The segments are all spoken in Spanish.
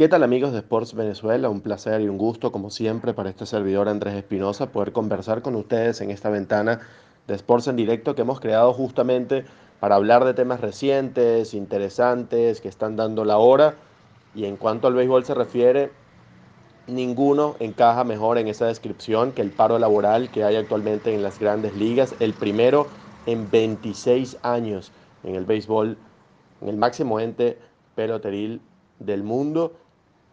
¿Qué tal amigos de Sports Venezuela? Un placer y un gusto, como siempre, para este servidor Andrés Espinosa, poder conversar con ustedes en esta ventana de Sports en directo que hemos creado justamente para hablar de temas recientes, interesantes, que están dando la hora. Y en cuanto al béisbol se refiere, ninguno encaja mejor en esa descripción que el paro laboral que hay actualmente en las grandes ligas. El primero en 26 años en el béisbol, en el máximo ente peloteril del mundo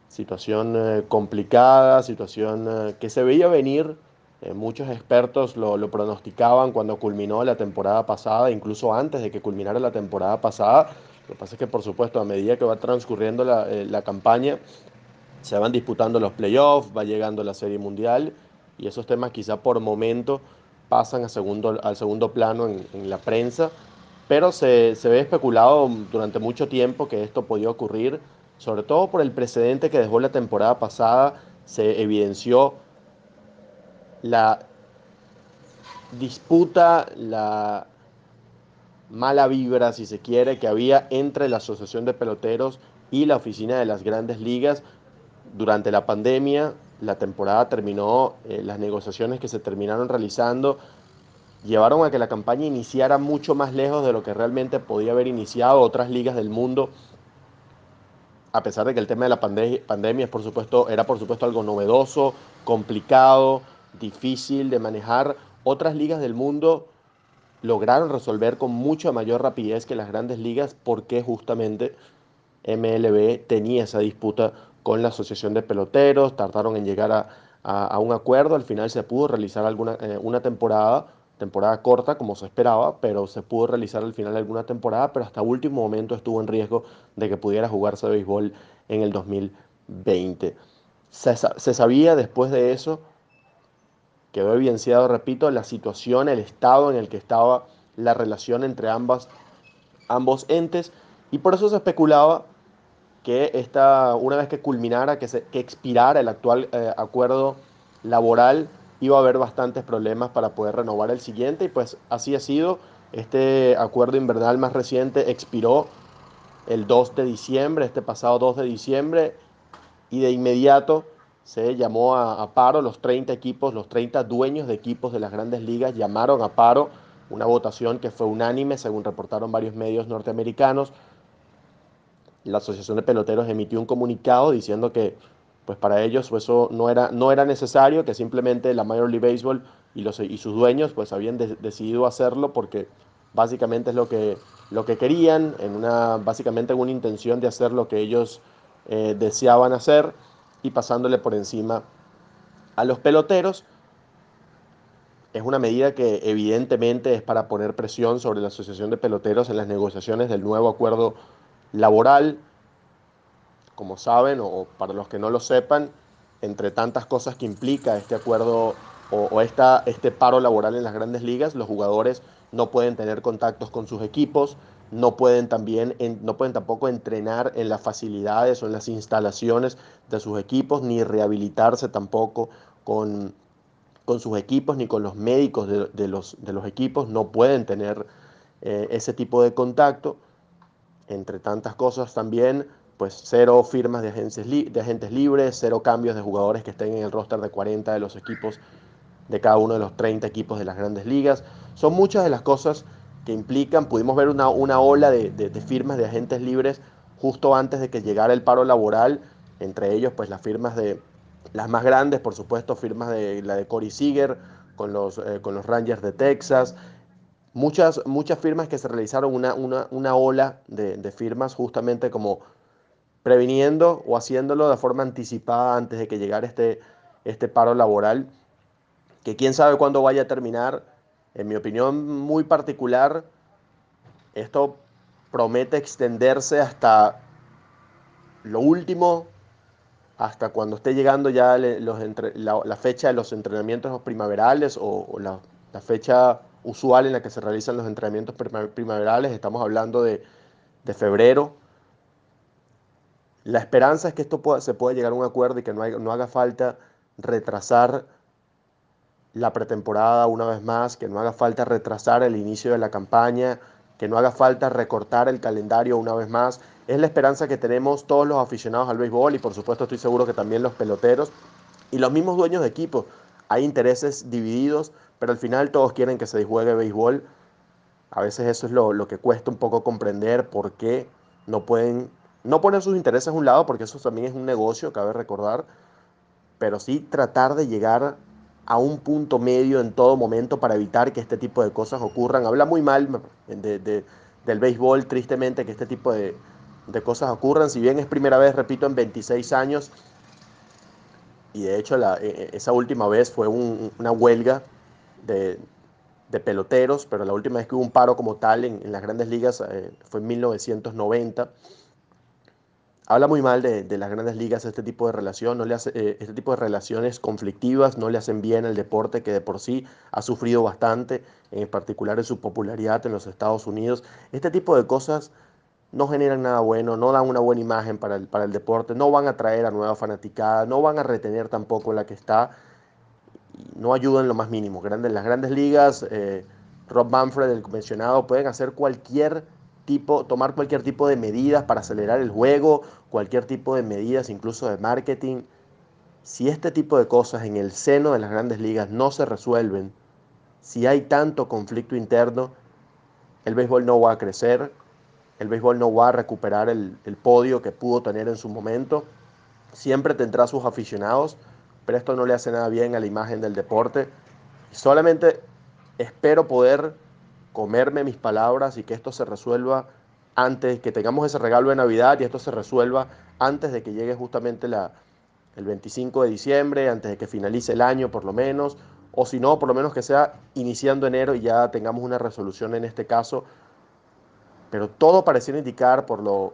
situación eh, complicada, situación eh, que se veía venir. Eh, muchos expertos lo, pronosticaban cuando culminó la temporada pasada, incluso antes de que culminara la temporada pasada. Lo que pasa es que, por supuesto, a medida que va transcurriendo la, campaña, se van disputando los playoffs, va llegando la Serie Mundial y esos temas quizá por momento pasan a segundo, al segundo plano en, la prensa, pero se, se ve especulado durante mucho tiempo que esto podía ocurrir sobre todo por el precedente que dejó la temporada pasada, se evidenció la disputa, la mala vibra, si se quiere, que había entre la Asociación de Peloteros y la Oficina de las Grandes Ligas durante la pandemia. La temporada terminó, eh, las negociaciones que se terminaron realizando llevaron a que la campaña iniciara mucho más lejos de lo que realmente podía haber iniciado. Otras ligas del mundo a pesar de que el tema de la pandemia es por supuesto, era por supuesto algo novedoso, complicado, difícil de manejar, otras ligas del mundo lograron resolver con mucha mayor rapidez que las grandes ligas porque justamente MLB tenía esa disputa con la Asociación de Peloteros, tardaron en llegar a, un acuerdo, al final se pudo realizar alguna, eh, una temporada temporada corta como se esperaba, pero se pudo realizar al final de alguna temporada, pero hasta último momento estuvo en riesgo de que pudiera jugarse béisbol en el 2020. Se, se sabía después de eso, quedó evidenciado, repito, la situación, el estado en el que estaba la relación entre ambas, ambos entes, y por eso se especulaba que esta, una vez que culminara, que, se, que expirara el actual eh, acuerdo laboral, iba a haber bastantes problemas para poder renovar el siguiente y pues así ha sido. Este acuerdo invernal más reciente expiró el 2 de diciembre, este pasado 2 de diciembre, y de inmediato se llamó a, paro los 30 equipos, los 30 dueños de equipos de las grandes ligas llamaron a paro, una votación que fue unánime, según reportaron varios medios norteamericanos. La Asociación de Peloteros emitió un comunicado diciendo que pues para ellos eso no era, no era necesario, que simplemente la Major League Baseball y, los, y sus dueños pues habían decidido hacerlo porque básicamente es lo que, lo que querían, en una, básicamente en una intención de hacer lo que ellos eh, deseaban hacer y pasándole por encima a los peloteros. Es una medida que evidentemente es para poner presión sobre la Asociación de Peloteros en las negociaciones del nuevo acuerdo laboral como saben, o para los que no lo sepan, entre tantas cosas que implica este acuerdo o, este paro laboral en las grandes ligas, los jugadores no pueden tener contactos con sus equipos, no pueden, también, no pueden tampoco entrenar en las facilidades o en las instalaciones de sus equipos, ni rehabilitarse tampoco con, sus equipos, ni con los médicos de, los, de los, equipos, no pueden tener eh, ese tipo de contacto. Entre tantas cosas también pues cero firmas de, de agentes libres, cero cambios de jugadores que estén en el roster de 40 de los equipos, de cada uno de los 30 equipos de las grandes ligas. Son muchas de las cosas que implican, pudimos ver una, una ola de, firmas de agentes libres justo antes de que llegara el paro laboral, entre ellos pues las firmas de, las más grandes, por supuesto, firmas de la de Corey Seager con los, eh, con los Rangers de Texas, muchas, muchas firmas que se realizaron una, una, una ola de, de firmas justamente como previniendo o haciéndolo de forma anticipada antes de que llegara este, este paro laboral, que quién sabe cuándo vaya a terminar. En mi opinión muy particular, esto promete extenderse hasta lo último, hasta cuando esté llegando ya los la, fecha de los entrenamientos primaverales o, la, fecha usual en la que se realizan los entrenamientos primaverales. Estamos hablando de, de febrero la esperanza es que esto se pueda llegar a un acuerdo y que no, haga falta retrasar la pretemporada una vez más, que no haga falta retrasar el inicio de la campaña, que no haga falta recortar el calendario una vez más. Es la esperanza que tenemos todos los aficionados al béisbol y por supuesto estoy seguro que también los peloteros y los mismos dueños de equipos. Hay intereses divididos, pero al final todos quieren que se juegue béisbol. A veces eso es lo, lo que cuesta un poco comprender por qué no pueden no poner sus intereses a un lado, porque eso también es un negocio, cabe recordar, pero sí tratar de llegar a un punto medio en todo momento para evitar que este tipo de cosas ocurran. Habla muy mal del béisbol, tristemente, que este tipo de, cosas ocurran. Si bien es primera vez, repito, en 26 años, y de hecho la, e, e, esa última vez fue una huelga de, peloteros, pero la última vez que hubo un paro como tal en, las grandes ligas eh, fue en 1990 habla muy mal de, las grandes ligas este tipo de relación, no le hace, eh, este tipo de relaciones conflictivas no le hacen bien al deporte que de por sí ha sufrido bastante, en particular en su popularidad en los Estados Unidos. Este tipo de cosas no generan nada bueno, no dan una buena imagen para el, para el deporte, no van a traer a nueva fanaticada, no van a retener tampoco la que está, no ayudan lo más mínimo. Grandes, las grandes ligas, eh, Rob Manfred, el mencionado, pueden hacer cualquier tipo, tomar cualquier tipo de medidas para acelerar el juego, cualquier tipo de medidas incluso de marketing. Si este tipo de cosas en el seno de las grandes ligas no se resuelven, si hay tanto conflicto interno, el béisbol no va a crecer, el béisbol no va a recuperar el, el podio que pudo tener en su momento. Siempre tendrá sus aficionados, pero esto no le hace nada bien a la imagen del deporte. Solamente espero poder comerme mis palabras y que esto se resuelva antes, que tengamos ese regalo de Navidad y esto se resuelva antes de que llegue justamente la, el 25 de diciembre, antes de que finalice el año por lo menos, o si no, por lo menos que sea iniciando enero y ya tengamos una resolución en este caso. Pero todo pareciera indicar por lo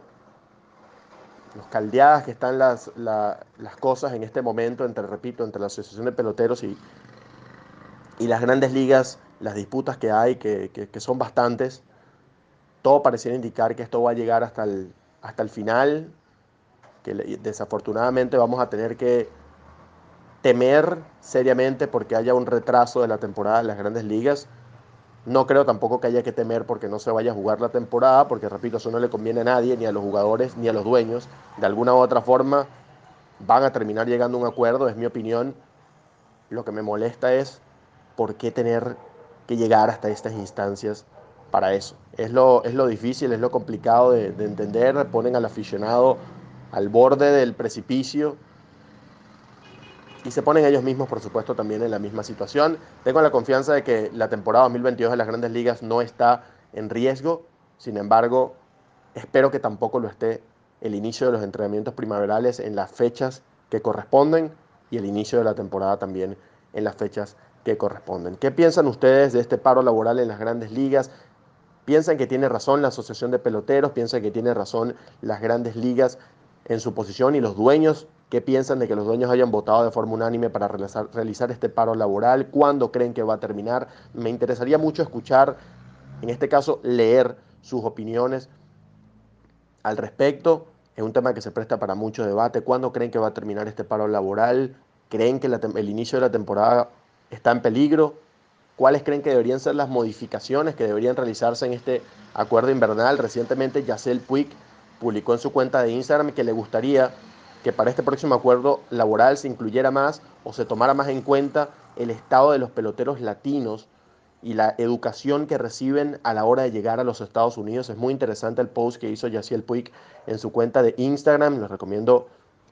los caldeadas que están las, las cosas en este momento entre, repito, entre la Asociación de Peloteros y, y las grandes ligas las disputas que hay, que, son bastantes, todo pareciera indicar que esto va a llegar hasta el, hasta el final, que desafortunadamente vamos a tener que temer seriamente porque haya un retraso de la temporada de las grandes ligas. No creo tampoco que haya que temer porque no se vaya a jugar la temporada, porque repito, eso no le conviene a nadie, ni a los jugadores, ni a los dueños. De alguna u otra forma van a terminar llegando a un acuerdo, es mi opinión. Lo que me molesta es por qué tener que llegar hasta estas instancias para eso. Es lo, es lo difícil, es lo complicado de, entender, ponen al aficionado al borde del precipicio y se ponen ellos mismos, por supuesto, también en la misma situación. Tengo la confianza de que la temporada 2022 de las grandes ligas no está en riesgo, sin embargo, espero que tampoco lo esté el inicio de los entrenamientos primaverales en las fechas que corresponden y el inicio de la temporada también en las fechas que corresponden. ¿Qué piensan ustedes de este paro laboral en las grandes ligas? ¿Piensan que tiene razón la Asociación de Peloteros? ¿Piensan que tiene razón las grandes ligas en su posición y los dueños? ¿Qué piensan de que los dueños hayan votado de forma unánime para realizar, este paro laboral? ¿Cuándo creen que va a terminar? Me interesaría mucho escuchar, en este caso, leer sus opiniones al respecto. Es un tema que se presta para mucho debate. ¿Cuándo creen que va a terminar este paro laboral? ¿Creen que el inicio de la temporada está en peligro? ¿Cuáles creen que deberían ser las modificaciones que deberían realizarse en este acuerdo invernal? Recientemente Yacel Puig publicó en su cuenta de Instagram que le gustaría que para este próximo acuerdo laboral se incluyera más o se tomara más en cuenta el estado de los peloteros latinos y la educación que reciben a la hora de llegar a los Estados Unidos. Es muy interesante el post que hizo Yaciel Puig en su cuenta de Instagram. Les recomiendo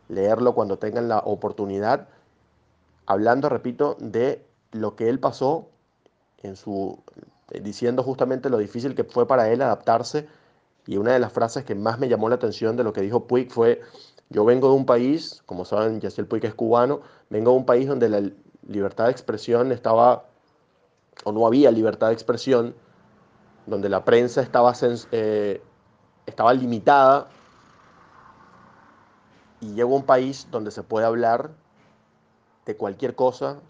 leerlo cuando tengan la oportunidad. Hablando, repito, de lo que él pasó en su eh, diciendo justamente lo difícil que fue para él adaptarse. Y una de las frases que más me llamó la atención de lo que dijo Puig fue yo vengo de un país, como saben, Yaciel Puig es cubano, vengo de un país donde la libertad de expresión estaba o no había libertad de expresión, donde la prensa estaba, eh, estaba limitada y llego a un país donde se puede hablar de cualquier cosa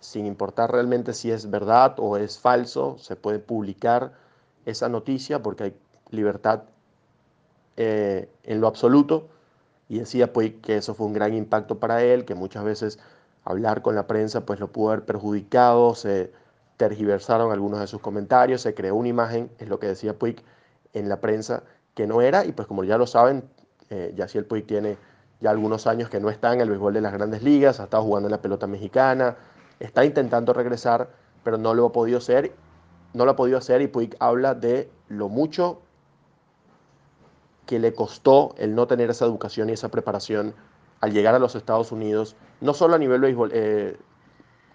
sin importar realmente si es verdad o es falso, se puede publicar esa noticia porque hay libertad eh, en lo absoluto. Y decía pues que eso fue un gran impacto para él, que muchas veces hablar con la prensa pues lo pudo haber perjudicado, se, tergiversaron algunos de sus comentarios, se creó una imagen, es lo que decía Puig en la prensa, que no era, y pues como ya lo saben, eh, el Puig tiene ya algunos años que no está en el béisbol de las grandes ligas, ha estado jugando en la pelota mexicana, está intentando regresar, pero no lo ha podido hacer, no lo ha podido hacer y Puig habla de lo mucho que le costó el no tener esa educación y esa preparación al llegar a los Estados Unidos, no solo a nivel béisbol, eh,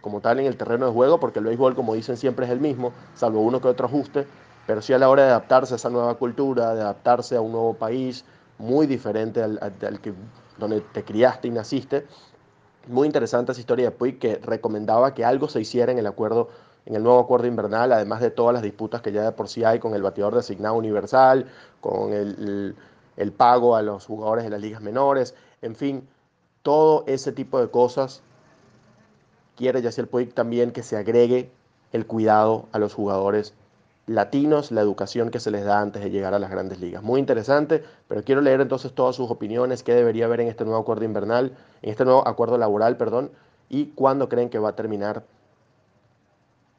como tal en el terreno de juego, porque el béisbol, como dicen, siempre es el mismo, salvo uno que otro ajuste, pero sí a la hora de adaptarse a esa nueva cultura, de adaptarse a un nuevo país muy diferente al, que, donde te criaste y naciste. Muy interesante esa historia de Puig que recomendaba que algo se hiciera en el acuerdo en el nuevo acuerdo invernal, además de todas las disputas que ya de por sí hay con el bateador designado universal, con el, el pago a los jugadores de las ligas menores, en fin, todo ese tipo de cosas quiere Yaciel Puig también que se agregue el cuidado a los jugadores latinos, la educación que se les da antes de llegar a las grandes ligas. Muy interesante, pero quiero leer entonces todas sus opiniones, qué debería haber en este nuevo acuerdo invernal, en este nuevo acuerdo laboral, perdón, y cuándo creen que va a terminar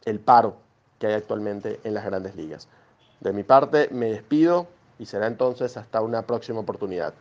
el paro que hay actualmente en las grandes ligas. De mi parte, me despido y será entonces hasta una próxima oportunidad.